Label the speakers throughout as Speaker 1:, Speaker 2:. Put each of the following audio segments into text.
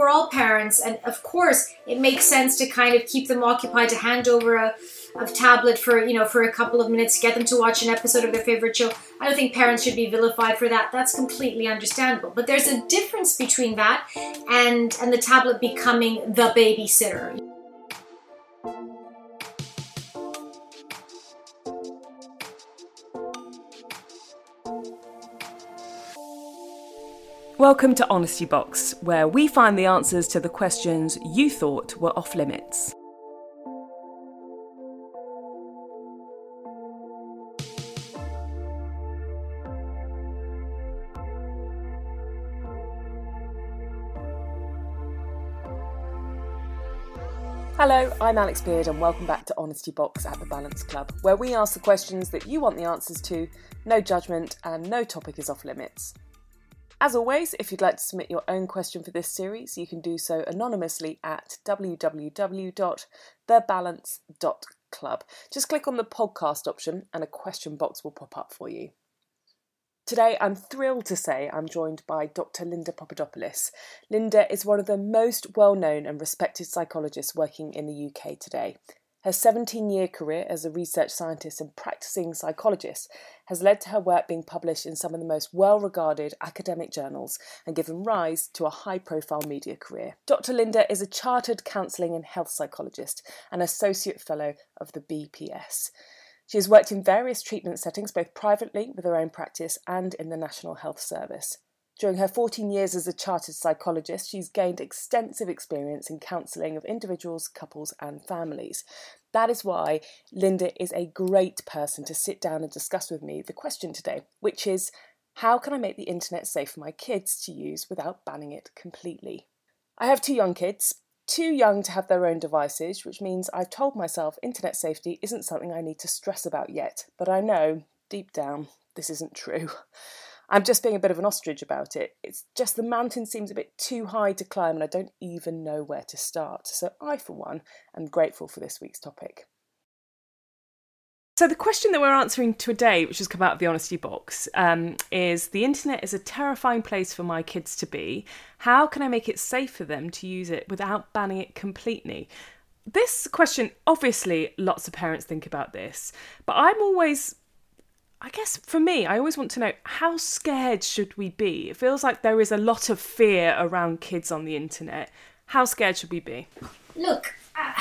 Speaker 1: We're all parents, and of course, it makes sense to kind of keep them occupied, to hand over a, a tablet for you know for a couple of minutes, get them to watch an episode of their favorite show. I don't think parents should be vilified for that. That's completely understandable. But there's a difference between that and and the tablet becoming the babysitter.
Speaker 2: Welcome to Honesty Box, where we find the answers to the questions you thought were off limits. Hello, I'm Alex Beard, and welcome back to Honesty Box at the Balance Club, where we ask the questions that you want the answers to, no judgment, and no topic is off limits. As always, if you'd like to submit your own question for this series, you can do so anonymously at www.thebalance.club. Just click on the podcast option and a question box will pop up for you. Today, I'm thrilled to say I'm joined by Dr. Linda Papadopoulos. Linda is one of the most well known and respected psychologists working in the UK today. Her 17 year career as a research scientist and practicing psychologist has led to her work being published in some of the most well regarded academic journals and given rise to a high profile media career. Dr. Linda is a chartered counselling and health psychologist and associate fellow of the BPS. She has worked in various treatment settings, both privately with her own practice and in the National Health Service. During her 14 years as a chartered psychologist, she's gained extensive experience in counselling of individuals, couples, and families. That is why Linda is a great person to sit down and discuss with me the question today, which is how can I make the internet safe for my kids to use without banning it completely? I have two young kids, too young to have their own devices, which means I've told myself internet safety isn't something I need to stress about yet, but I know, deep down, this isn't true. I'm just being a bit of an ostrich about it. It's just the mountain seems a bit too high to climb and I don't even know where to start. So I, for one, am grateful for this week's topic. So, the question that we're answering today, which has come out of the honesty box, um, is the internet is a terrifying place for my kids to be. How can I make it safe for them to use it without banning it completely? This question, obviously, lots of parents think about this, but I'm always I guess for me, I always want to know how scared should we be? It feels like there is a lot of fear around kids on the internet. How scared should we be?
Speaker 1: Look, uh,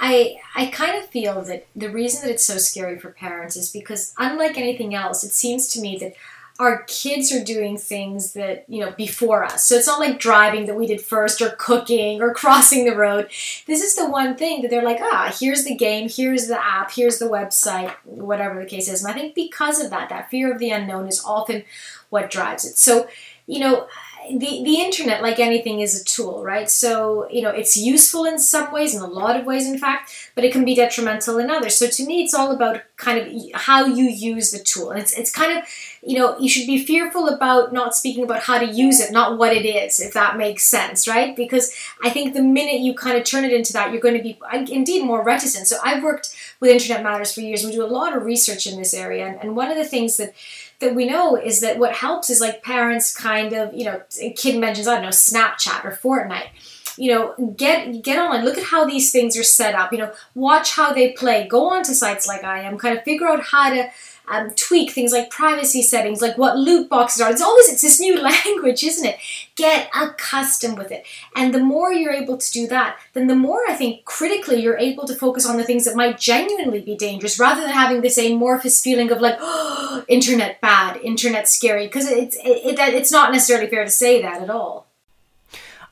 Speaker 1: I I kind of feel that the reason that it's so scary for parents is because unlike anything else, it seems to me that our kids are doing things that you know before us so it's not like driving that we did first or cooking or crossing the road this is the one thing that they're like ah here's the game here's the app here's the website whatever the case is and i think because of that that fear of the unknown is often what drives it so you know the, the internet, like anything, is a tool, right? So, you know, it's useful in some ways, in a lot of ways, in fact, but it can be detrimental in others. So, to me, it's all about kind of how you use the tool. And it's, it's kind of, you know, you should be fearful about not speaking about how to use it, not what it is, if that makes sense, right? Because I think the minute you kind of turn it into that, you're going to be indeed more reticent. So, I've worked with Internet Matters for years. We do a lot of research in this area. And, one of the things that that we know is that what helps is like parents kind of, you know, kid mentions, I don't know, Snapchat or Fortnite. You know, get get online. Look at how these things are set up. You know, watch how they play. Go on to sites like I am. Kind of figure out how to um, tweak things like privacy settings, like what loot boxes are. It's always it's this new language, isn't it? Get accustomed with it, and the more you're able to do that, then the more I think critically you're able to focus on the things that might genuinely be dangerous, rather than having this amorphous feeling of like, oh, internet bad, internet scary, because it's it, it, it's not necessarily fair to say that at all.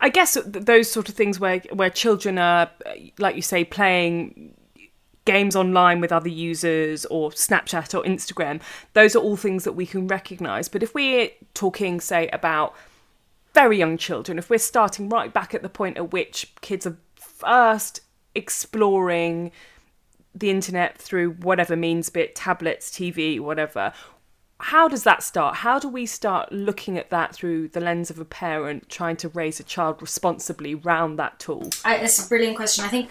Speaker 2: I guess those sort of things where where children are, like you say, playing games online with other users or Snapchat or Instagram, those are all things that we can recognize. But if we're talking, say, about very young children, if we're starting right back at the point at which kids are first exploring the internet through whatever means, be it tablets, TV, whatever, how does that start? How do we start looking at that through the lens of a parent trying to raise a child responsibly round that tool?
Speaker 1: I, that's a brilliant question. I think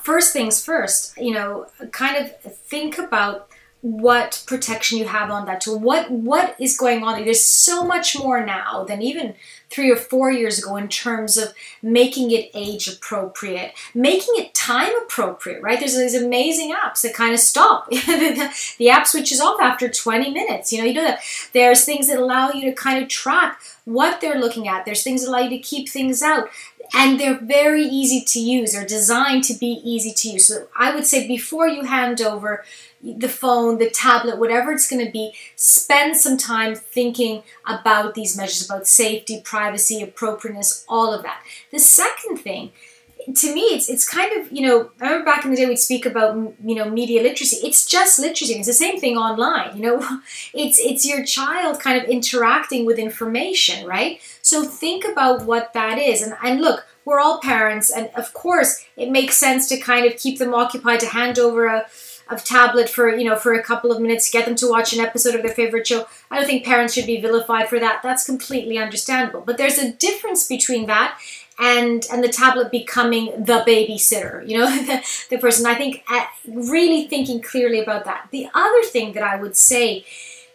Speaker 1: first things first, you know, kind of think about what protection you have on that tool. What what is going on? There's so much more now than even three or four years ago in terms of making it age appropriate, making it time appropriate, right? There's these amazing apps that kind of stop. the, the app switches off after 20 minutes. You know, you know that. There's things that allow you to kind of track what they're looking at. There's things that allow you to keep things out. And they're very easy to use. They're designed to be easy to use. So I would say before you hand over the phone, the tablet, whatever it's going to be, spend some time thinking about these measures, about safety, privacy, appropriateness, all of that. The second thing, to me, it's it's kind of you know. I remember back in the day we'd speak about you know media literacy. It's just literacy. It's the same thing online. You know, it's it's your child kind of interacting with information, right? So think about what that is, and and look, we're all parents, and of course, it makes sense to kind of keep them occupied, to hand over a of tablet for you know for a couple of minutes get them to watch an episode of their favorite show i don't think parents should be vilified for that that's completely understandable but there's a difference between that and and the tablet becoming the babysitter you know the, the person i think uh, really thinking clearly about that the other thing that i would say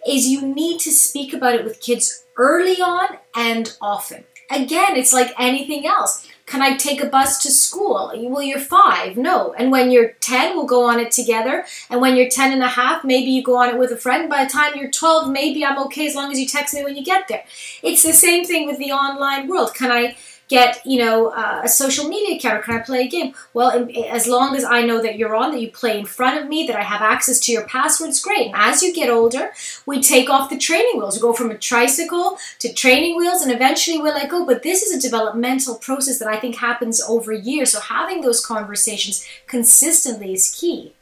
Speaker 1: is you need to speak about it with kids early on and often again it's like anything else can I take a bus to school? Well, you're five. No. And when you're 10, we'll go on it together. And when you're 10 and a half, maybe you go on it with a friend. By the time you're 12, maybe I'm okay as long as you text me when you get there. It's the same thing with the online world. Can I get you know uh, a social media account can i play a game? Well as long as i know that you're on that you play in front of me that i have access to your passwords great. And as you get older we take off the training wheels. We go from a tricycle to training wheels and eventually we let go. But this is a developmental process that i think happens over years. So having those conversations consistently is key.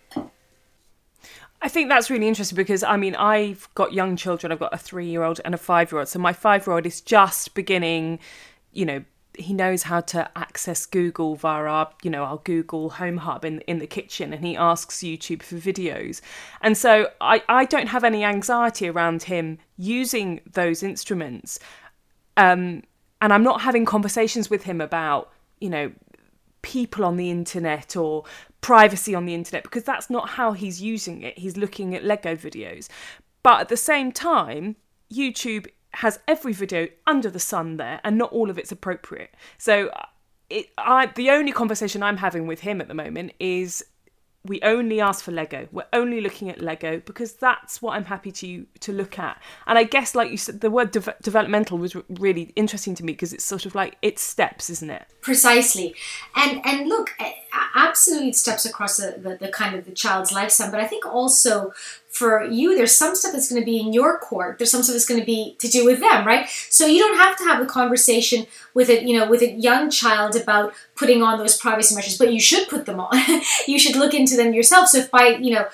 Speaker 2: I think that's really interesting because I mean, I've got young children. I've got a three year old and a five year old. So my five year old is just beginning, you know, he knows how to access Google via our, you know, our Google Home Hub in in the kitchen, and he asks YouTube for videos. And so I I don't have any anxiety around him using those instruments, um, and I'm not having conversations with him about you know people on the internet or privacy on the internet because that's not how he's using it. He's looking at Lego videos, but at the same time, YouTube has every video under the sun there, and not all of it's appropriate. So, uh, it, I the only conversation I'm having with him at the moment is we only ask for Lego. We're only looking at Lego because that's what I'm happy to to look at. And I guess, like you said, the word de- developmental was really interesting to me because it's sort of like it's steps, isn't it?
Speaker 1: Precisely. And and look, absolutely, it steps across the, the, the kind of the child's lifespan. But I think also for you, there's some stuff that's going to be in your court. There's some stuff that's going to be to do with them, right? So you don't have to have a conversation with a, you know, with a young child about putting on those privacy measures, but you should put them on. you should look into them yourself. So if by, you know,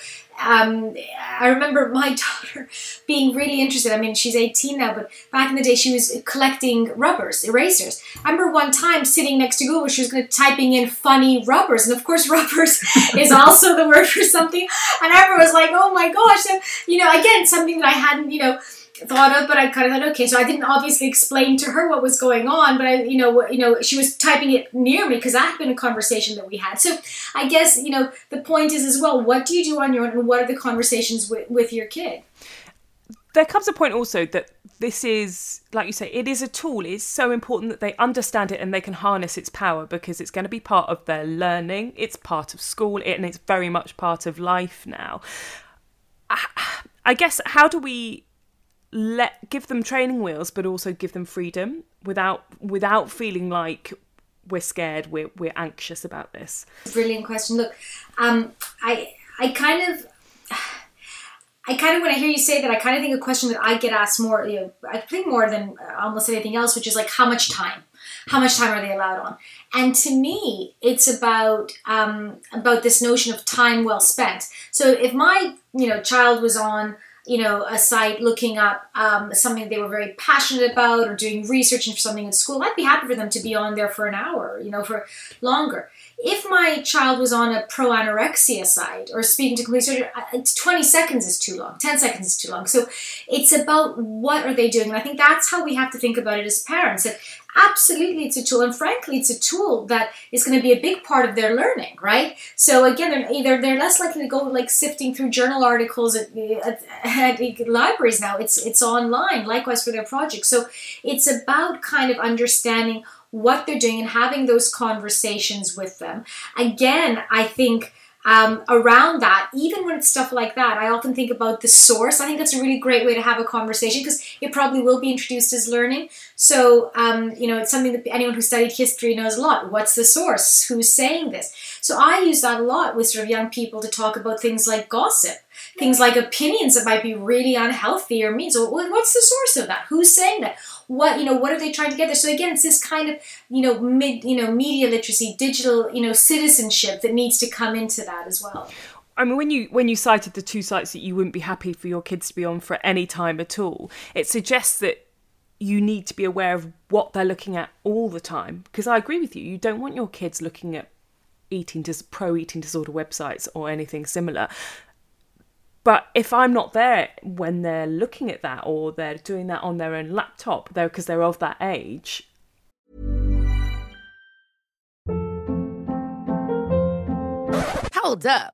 Speaker 1: um, I remember my daughter being really interested. I mean, she's 18 now, but back in the day, she was collecting rubbers, erasers. I remember one time sitting next to Google, she was going to typing in funny rubbers, and of course, rubbers is also the word for something. And everyone was like, "Oh my gosh!" You know, again, something that I hadn't, you know thought of, but I kind of thought, okay, so I didn't obviously explain to her what was going on, but I, you know, you know, she was typing it near me because that had been a conversation that we had. So I guess you know the point is as well, what do you do on your own, and what are the conversations with with your kid?
Speaker 2: There comes a point also that this is, like you say, it is a tool. It's so important that they understand it and they can harness its power because it's going to be part of their learning. It's part of school, and it's very much part of life now. I guess how do we let give them training wheels but also give them freedom without without feeling like we're scared we're we're anxious about this
Speaker 1: brilliant question look um i i kind of I kind of, when I hear you say that, I kind of think a question that I get asked more, you know, I think more than almost anything else, which is like, how much time? how much time are they allowed on? And to me, it's about um, about this notion of time well spent. So if my you know child was on you know a site looking up um, something they were very passionate about or doing research into something in school, I'd be happy for them to be on there for an hour, you know, for longer if my child was on a pro anorexia site or speaking to complete stranger, 20 seconds is too long, 10 seconds is too long. So it's about what are they doing? And I think that's how we have to think about it as parents. That absolutely it's a tool, and frankly, it's a tool that is going to be a big part of their learning, right? So again, they're either they're less likely to go like sifting through journal articles at, at, at libraries now. It's it's online. Likewise for their projects. So it's about kind of understanding what they're doing and having those conversations with them. Again, I think um, around that, even when it's stuff like that, I often think about the source. I think that's a really great way to have a conversation because it probably will be introduced as learning. So, um, you know, it's something that anyone who studied history knows a lot. What's the source? Who's saying this? So, I use that a lot with sort of young people to talk about things like gossip, things like opinions that might be really unhealthy or mean. So, what's the source of that? Who's saying that? what you know what are they trying to get there so again it's this kind of you know mid you know media literacy digital you know citizenship that needs to come into that as well
Speaker 2: I mean, when you when you cited the two sites that you wouldn't be happy for your kids to be on for any time at all, it suggests that you need to be aware of what they're looking at all the time. Because I agree with you, you don't want your kids looking at eating dis- pro eating disorder websites or anything similar. But if I'm not there when they're looking at that or they're doing that on their own laptop, though, because they're of that age.
Speaker 3: Hold up.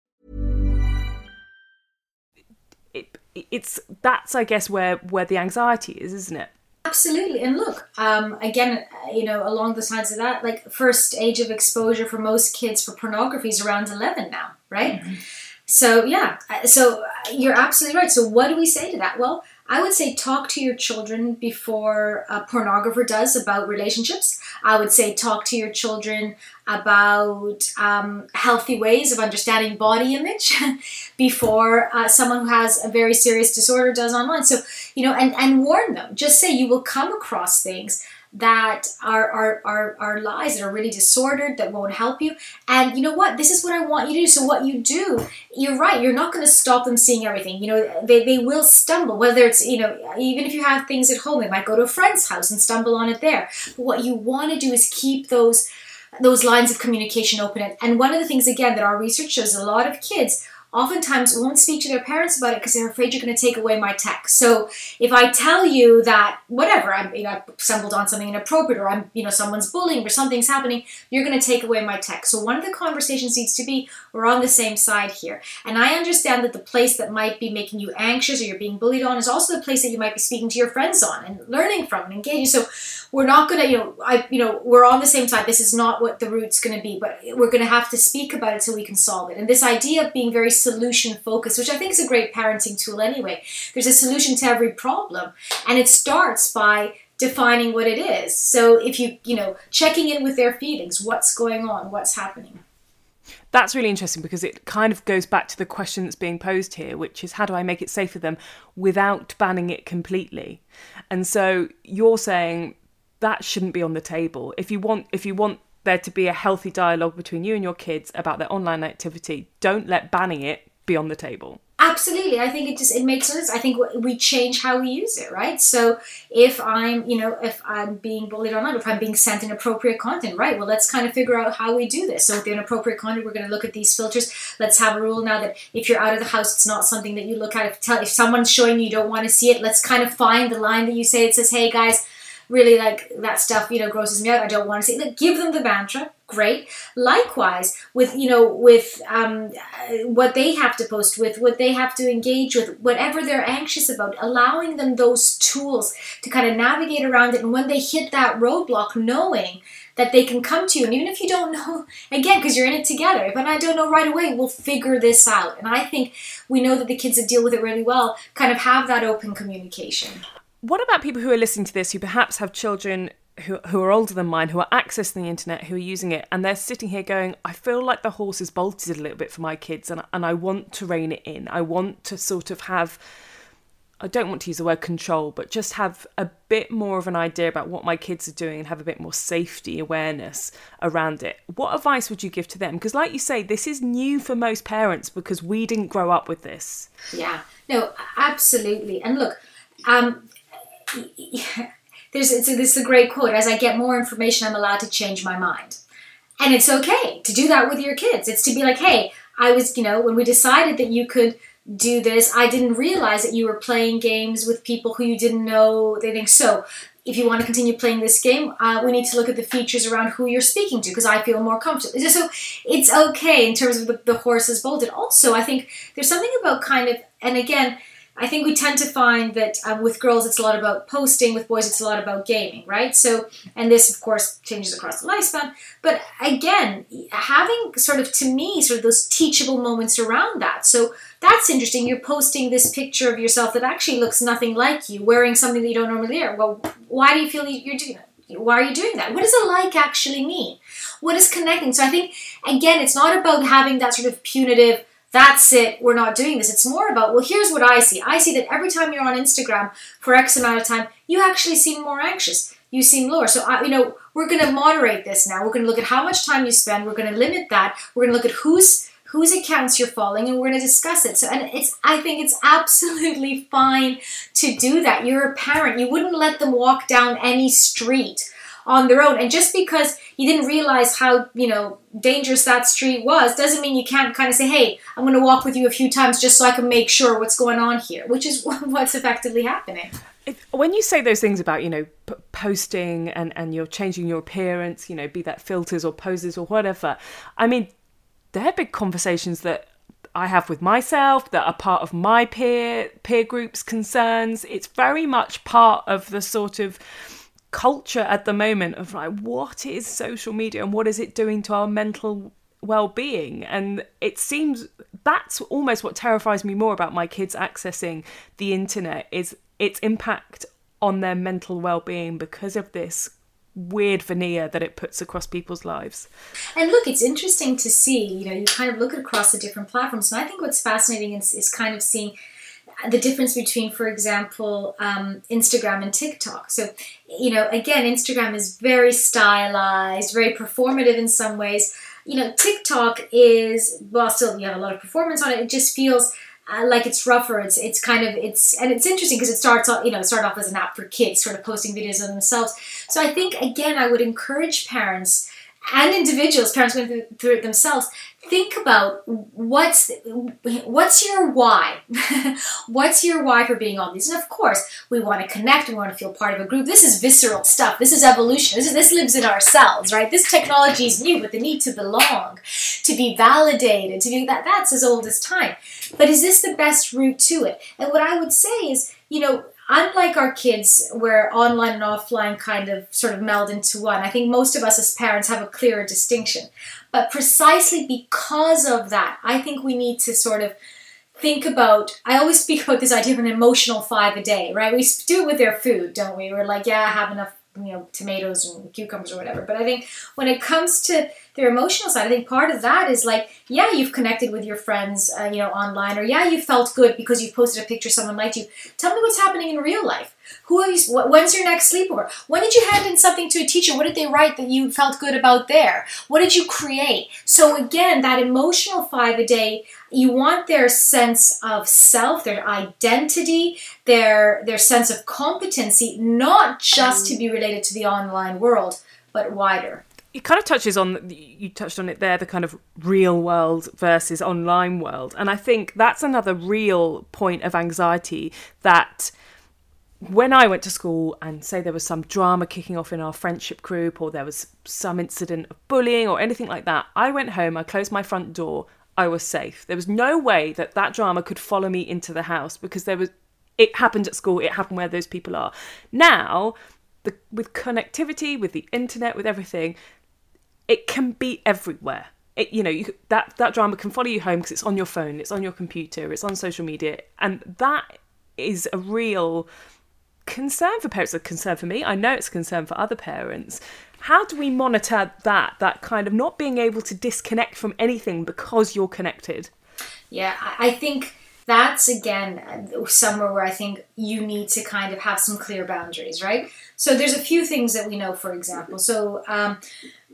Speaker 2: It's that's I guess where where the anxiety is, isn't it?
Speaker 1: Absolutely. And look, um, again, you know, along the sides of that, like first age of exposure for most kids for pornography is around 11 now, right? Mm-hmm. So, yeah. So you're absolutely right. So, what do we say to that? Well, I would say talk to your children before a pornographer does about relationships. I would say talk to your children about um, healthy ways of understanding body image before uh, someone who has a very serious disorder does online. So, you know, and, and warn them. Just say you will come across things that are, are, are, are lies that are really disordered that won't help you. And you know what? This is what i want you to do. So what you do you're right. You're not going to stop them seeing everything. You know they, they will stumble whether it's you know even if you have things at home they might go to a friend's house and stumble on it there. But what you want to do is keep those those lines of communication open. And one of the things again that our research shows a lot of kids oftentimes won't speak to their parents about it because they're afraid you're going to take away my tech. So if I tell you that whatever, I'm, you know, I stumbled on something inappropriate or I'm, you know, someone's bullying or something's happening, you're going to take away my tech. So one of the conversations needs to be, we're on the same side here. And I understand that the place that might be making you anxious or you're being bullied on is also the place that you might be speaking to your friends on and learning from and engaging. So we're not going to, you know, I, you know, we're on the same side. This is not what the root's going to be, but we're going to have to speak about it so we can solve it. And this idea of being very solution focused, which I think is a great parenting tool anyway. There's a solution to every problem, and it starts by defining what it is. So if you, you know, checking in with their feelings, what's going on, what's happening.
Speaker 2: That's really interesting because it kind of goes back to the question that's being posed here, which is how do I make it safe for them without banning it completely? And so you're saying that shouldn't be on the table. If you want if you want there to be a healthy dialogue between you and your kids about their online activity, don't let banning it be on the table.
Speaker 1: Absolutely, I think it just it makes sense. I think we change how we use it, right? So if I'm, you know, if I'm being bullied online, if I'm being sent inappropriate content, right? Well, let's kind of figure out how we do this. So with the inappropriate content, we're going to look at these filters. Let's have a rule now that if you're out of the house, it's not something that you look at. If tell if someone's showing you, you don't want to see it, let's kind of find the line that you say. It says, "Hey guys." Really like that stuff, you know, grosses me out. I don't want to see. Like, give them the mantra. Great. Likewise, with you know, with um, what they have to post with, what they have to engage with, whatever they're anxious about, allowing them those tools to kind of navigate around it. And when they hit that roadblock, knowing that they can come to you. And even if you don't know, again, because you're in it together, if I don't know right away, we'll figure this out. And I think we know that the kids that deal with it really well kind of have that open communication.
Speaker 2: What about people who are listening to this who perhaps have children who, who are older than mine, who are accessing the internet, who are using it, and they're sitting here going, I feel like the horse is bolted a little bit for my kids, and, and I want to rein it in. I want to sort of have, I don't want to use the word control, but just have a bit more of an idea about what my kids are doing and have a bit more safety awareness around it. What advice would you give to them? Because, like you say, this is new for most parents because we didn't grow up with this.
Speaker 1: Yeah, no, absolutely. And look, um, there's it's a, this is a great quote. As I get more information, I'm allowed to change my mind, and it's okay to do that with your kids. It's to be like, hey, I was, you know, when we decided that you could do this, I didn't realize that you were playing games with people who you didn't know. They think so. If you want to continue playing this game, uh, we need to look at the features around who you're speaking to because I feel more comfortable. So it's okay in terms of the, the horses bolted. Also, I think there's something about kind of, and again, I think we tend to find that um, with girls it's a lot about posting, with boys it's a lot about gaming, right? So, and this of course changes across the lifespan. But again, having sort of to me sort of those teachable moments around that. So that's interesting. You're posting this picture of yourself that actually looks nothing like you, wearing something that you don't normally wear. Well, why do you feel you're doing that? Why are you doing that? What does a like actually mean? What is connecting? So I think again, it's not about having that sort of punitive that's it, we're not doing this. It's more about, well, here's what I see. I see that every time you're on Instagram for X amount of time, you actually seem more anxious. You seem lower. So, I, you know, we're going to moderate this now. We're going to look at how much time you spend. We're going to limit that. We're going to look at whose whose accounts you're following and we're going to discuss it so and it's i think it's absolutely fine to do that you're a parent you wouldn't let them walk down any street on their own. And just because you didn't realize how, you know, dangerous that street was doesn't mean you can't kind of say, hey, I'm going to walk with you a few times just so I can make sure what's going on here, which is what's effectively happening.
Speaker 2: when you say those things about, you know, p- posting and, and you're changing your appearance, you know, be that filters or poses or whatever, I mean, they're big conversations that I have with myself that are part of my peer peer group's concerns. It's very much part of the sort of culture at the moment of like what is social media and what is it doing to our mental well-being and it seems that's almost what terrifies me more about my kids accessing the internet is its impact on their mental well-being because of this weird veneer that it puts across people's lives.
Speaker 1: And look, it's interesting to see, you know, you kind of look across the different platforms. And I think what's fascinating is, is kind of seeing the difference between, for example, um, Instagram and TikTok. So, you know, again, Instagram is very stylized, very performative in some ways. You know, TikTok is, well, still you have a lot of performance on it. It just feels uh, like it's rougher. It's it's kind of it's and it's interesting because it starts off you know start off as an app for kids, sort of posting videos of themselves. So I think again, I would encourage parents and individuals, parents going through it themselves, think about what's what's your why? What's your why for being on these? And of course we want to connect we want to feel part of a group. This is visceral stuff. This is evolution. This, is, this lives in ourselves right? This technology is new but the need to belong to be validated to be that that's as old as time. But is this the best route to it? And what i would say is you know unlike our kids where online and offline kind of sort of meld into one i think most of us as parents have a clearer distinction. But precisely because of that i think we need to sort of think about i always speak about this idea of an emotional five a day right? We do it with their food don't we? We're like yeah i have enough you know tomatoes and cucumbers or whatever. But i think when it comes to their emotional side i think part of that is like yeah you've connected with your friends uh, you know online or yeah you felt good because you posted a picture someone liked you tell me what's happening in real life Who have you? wh- When's your next sleepover? When did you hand in something to a teacher? What did they write that you felt good about there? What did you create? So again, that emotional five a day, you want their sense of self, their identity, their their sense of competency, not just to be related to the online world, but wider.
Speaker 2: It kind of touches on you touched on it there the kind of real world versus online world. And i think that's another real point of anxiety that when i went to school and say there was some drama kicking off in our friendship group or there was some incident of bullying or anything like that i went home i closed my front door i was safe. There was no way that that drama could follow me into the house because there was it happened at school it happened where those people are. Now the, with connectivity with the internet with everything it can be everywhere. It, you know, you, that that drama can follow you home because it's on your phone, it's on your computer, it's on social media, and that is a real concern for parents. A concern for me. I know it's a concern for other parents. How do we monitor that? That kind of not being able to disconnect from anything because you're connected.
Speaker 1: Yeah, I I think that's again somewhere where I think you need to kind of have some clear boundaries, right? So there's a few things that we know, for example. So um,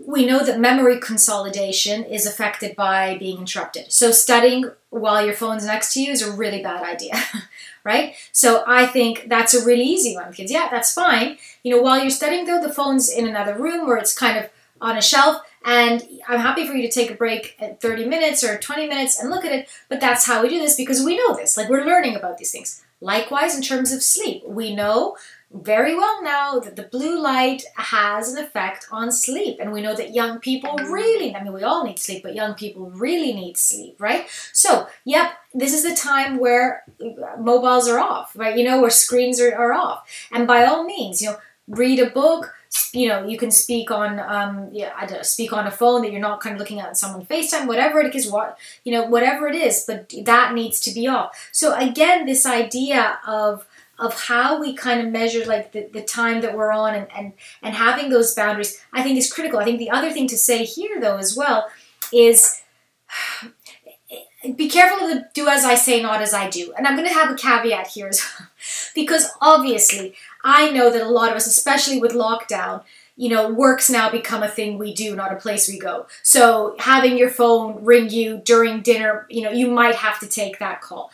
Speaker 1: we know that memory consolidation is affected by being interrupted. So studying while your phone's next to you is a really bad idea, right? So I think that's a really easy one, kids. Yeah, that's fine. You know, while you're studying though, the phone's in another room or it's kind of on a shelf and I'm happy for you to take a break at 30 minutes or 20 minutes and look at it, but that's how we do this because we know this. Like we're learning about these things. Likewise, in terms of sleep, we know very well now that the blue light has an effect on sleep. And we know that young people really, I mean, we all need sleep, but young people really need sleep, right? So, yep, this is the time where mobiles are off, right? You know, where screens are, are off. And by all means, you know, read a book, you know you can speak on um yeah i don't know speak on a phone that you're not kind of looking at someone facetime whatever it is what you know whatever it is but that needs to be off so again this idea of of how we kind of measure like the, the time that we're on and, and and having those boundaries i think is critical i think the other thing to say here though as well is be careful the do as I say, not as I do. And I'm going to have a caveat here as well. because obviously, I know that a lot of us, especially with lockdown, you know, work's now become a thing we do, not a place we go. So having your phone ring you during dinner, you know, you might have to take that call.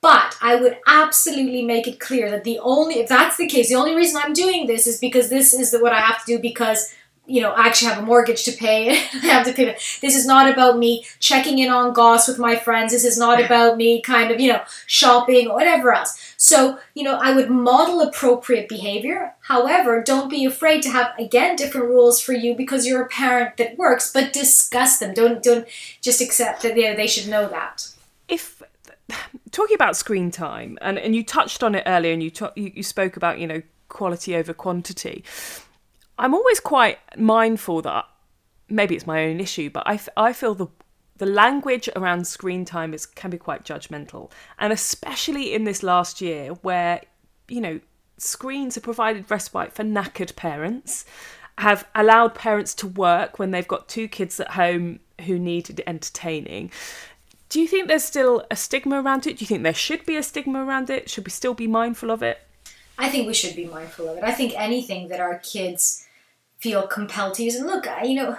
Speaker 1: But I would absolutely make it clear that the only, if that's the case, the only reason I'm doing this is because this is what I have to do because you know, I actually have a mortgage to pay. I have to pay. This is not about me checking in on goss with my friends. This is not about me kind of, you know, shopping or whatever else. So, you know, I would model appropriate behavior. However, don't be afraid to have again different rules for you because you're a parent that works, but discuss them. Don't don't just accept that you know, they should know that.
Speaker 2: If talking about screen time, and, and you touched on it earlier, and you, you you spoke about you know quality over quantity. I'm always quite mindful that maybe it's my own issue, but I feel the the language around screen time is can be quite judgmental, and especially in this last year where you know screens have provided respite for knackered parents, have allowed parents to work when they've got two kids at home who need entertaining. Do you think there's still a stigma around it? Do you think there should be a stigma around it? Should we still be mindful of it?
Speaker 1: I think we should be mindful of it. I think anything that our kids feel compelled to use. And look, you know,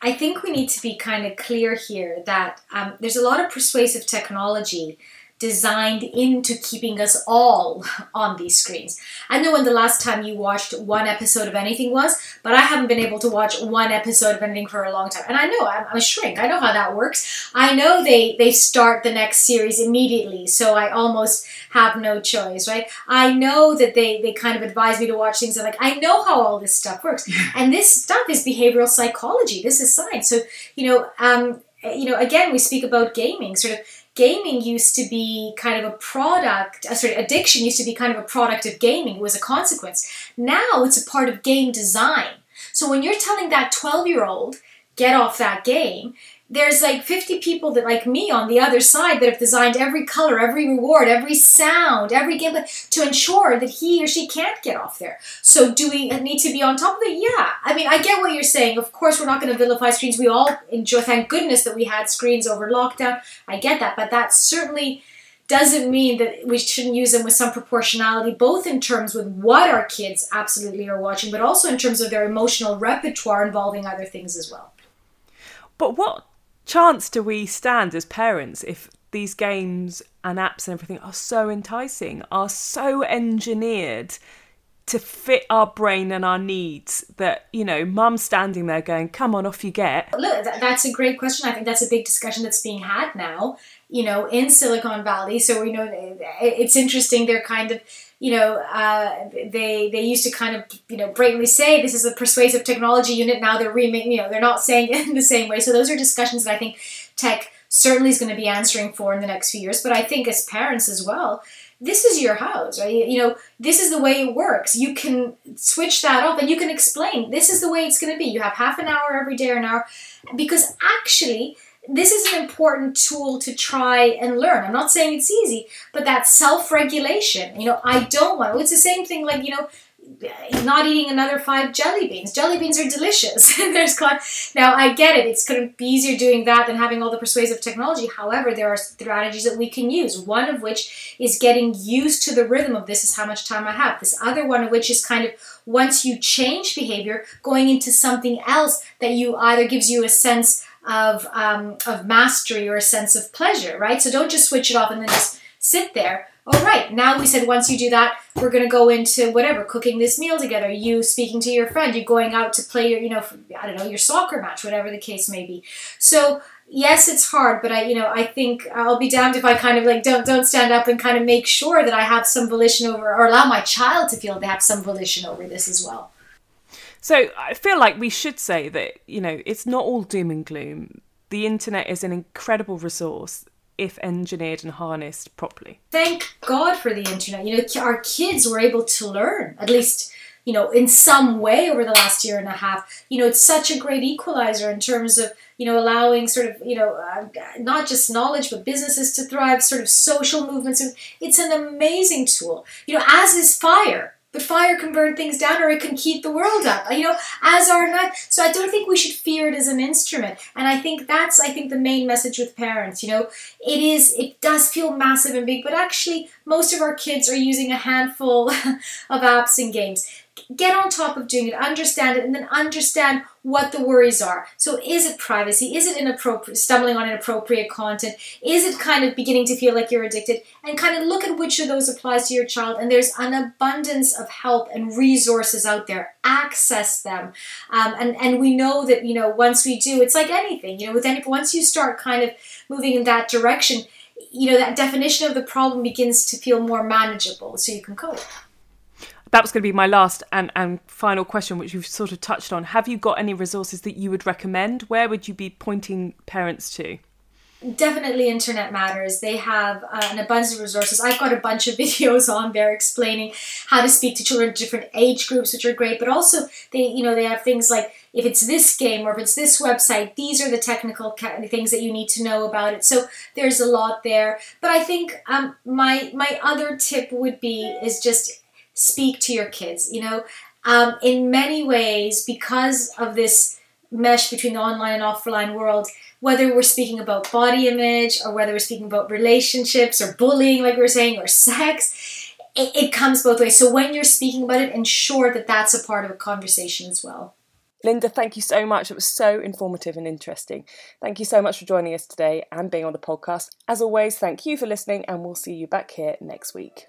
Speaker 1: I think we need to be kind of clear here that um, there's a lot of persuasive technology designed into keeping us all on these screens. I know when the last time you watched one episode of anything was, but I haven't been able to watch one episode of anything for a long time. And I know I'm, a shrink. I know how that works. I know they they start the next series immediately, so I almost have no choice, right? I know that they they kind of advise me to watch things. I'm like, I know how all this stuff works, and this stuff is behavioral psychology. This is science. So you know, um, you know, again, we speak about gaming, sort of gaming used to be kind of a product, uh, sorry, addiction used to be kind of a product of gaming. It was a consequence. Now it's a part of game design. So when you're telling that 12 year old, get off that game, there's like 50 people that like me on the other side that have designed every color, every reward, every sound, every game to ensure that he or she can't get off there. So do we need to be on top of it? Yeah. I mean, I get what you're saying. Of course, we're not going to vilify screens. We all enjoy, thank goodness that we had screens over lockdown. I get that. But that certainly doesn't mean that we shouldn't use them with some proportionality, both in terms with what our kids absolutely are watching, but also in terms of their emotional repertoire involving other things as well.
Speaker 2: But what chance do we stand as parents if these games and apps and everything are so enticing, are so engineered to fit our brain and our needs that you know mum's standing there going come on off you get.
Speaker 1: Look that's a great question. I think that's a big discussion that's being had now you know in silicon valley. So you know it's interesting they're kind of you know uh, they they used to kind of you know blatantly say this is a persuasive technology unit. Now they're remaking you know they're not saying it in the same way. So those are discussions that i think tech certainly is going to be answering for in the next few years. But i think as parents as well this is your house, right? You know, this is the way it works. You can switch that off and you can explain this is the way it's going to be. You have half an hour every day or an hour because actually, this is an important tool to try and learn. I'm not saying it's easy, but that self regulation, you know, I don't want, it's the same thing like, you know, not eating another five jelly beans. Jelly beans are delicious. There's now I get it. It's going to be easier doing that than having all the persuasive technology. However, there are strategies that we can use. One of which is getting used to the rhythm of this is how much time I have. This other one of which is kind of once you change behavior, going into something else that you either gives you a sense of um, of mastery or a sense of pleasure, right? So don't just switch it off and then just sit there all right, now we said once you do that, we're going to go into whatever, cooking this meal together, you speaking to your friend, you going out to play your, you know, I don't know, your soccer match, whatever the case may be. So, yes, it's hard, but I, you know, I think I'll be damned if I kind of like don't don't stand up and kind of make sure that I have some volition over or allow my child to feel they have some volition over this as well.
Speaker 2: So, I feel like we should say that, you know, it's not all doom and gloom. The internet is an incredible resource if engineered and harnessed properly.
Speaker 1: Thank God for the internet. You know, our kids were able to learn, at least, you know, in some way over the last year and a half. You know, it's such a great equalizer in terms of, you know, allowing sort of, you know, uh, not just knowledge, but businesses to thrive, sort of social movements. It's an amazing tool. You know, as is fire but fire can burn things down or it can keep the world up, you know, as are not. So I don't think we should fear it as an instrument. And I think that's, I think, the main message with parents, you know, it is, it does feel massive and big, but actually most of our kids are using a handful of apps and games get on top of doing it, understand it, and then understand what the worries are. So, is it privacy? Is it inappropriate, stumbling on inappropriate content? Is it kind of beginning to feel like you're addicted? And kind of look at which of those applies to your child. And there's an abundance of help and resources out there. Access them. Um, and, and we know that, you know, once we do, it's like anything, you know, with any, once you start kind of moving in that direction, you know, that definition of the problem begins to feel more manageable so you can cope
Speaker 2: that was going to be my last and, and final question, which you've sort of touched on. Have you got any resources that you would recommend? Where would you be pointing parents to?
Speaker 1: Definitely Internet Matters. They have uh, an abundance of resources. I've got a bunch of videos on there explaining how to speak to children of different age groups, which are great. But also, they you know they have things like if it's this game or if it's this website, these are the technical things that you need to know about it. So there's a lot there. But I think um, my my other tip would be is just speak to your kids. You know, um, in many ways, because of this mesh between the online and offline world, whether we're speaking about body image or whether we're speaking about relationships or bullying, like we were saying, or sex, it, it comes both ways. So when you're speaking about it, ensure that that's a part of a conversation as well.
Speaker 2: Linda, thank you so much. It was so informative and interesting. Thank you so much for joining us today and being on the podcast. As always, thank you for listening, and we'll see you back here next week.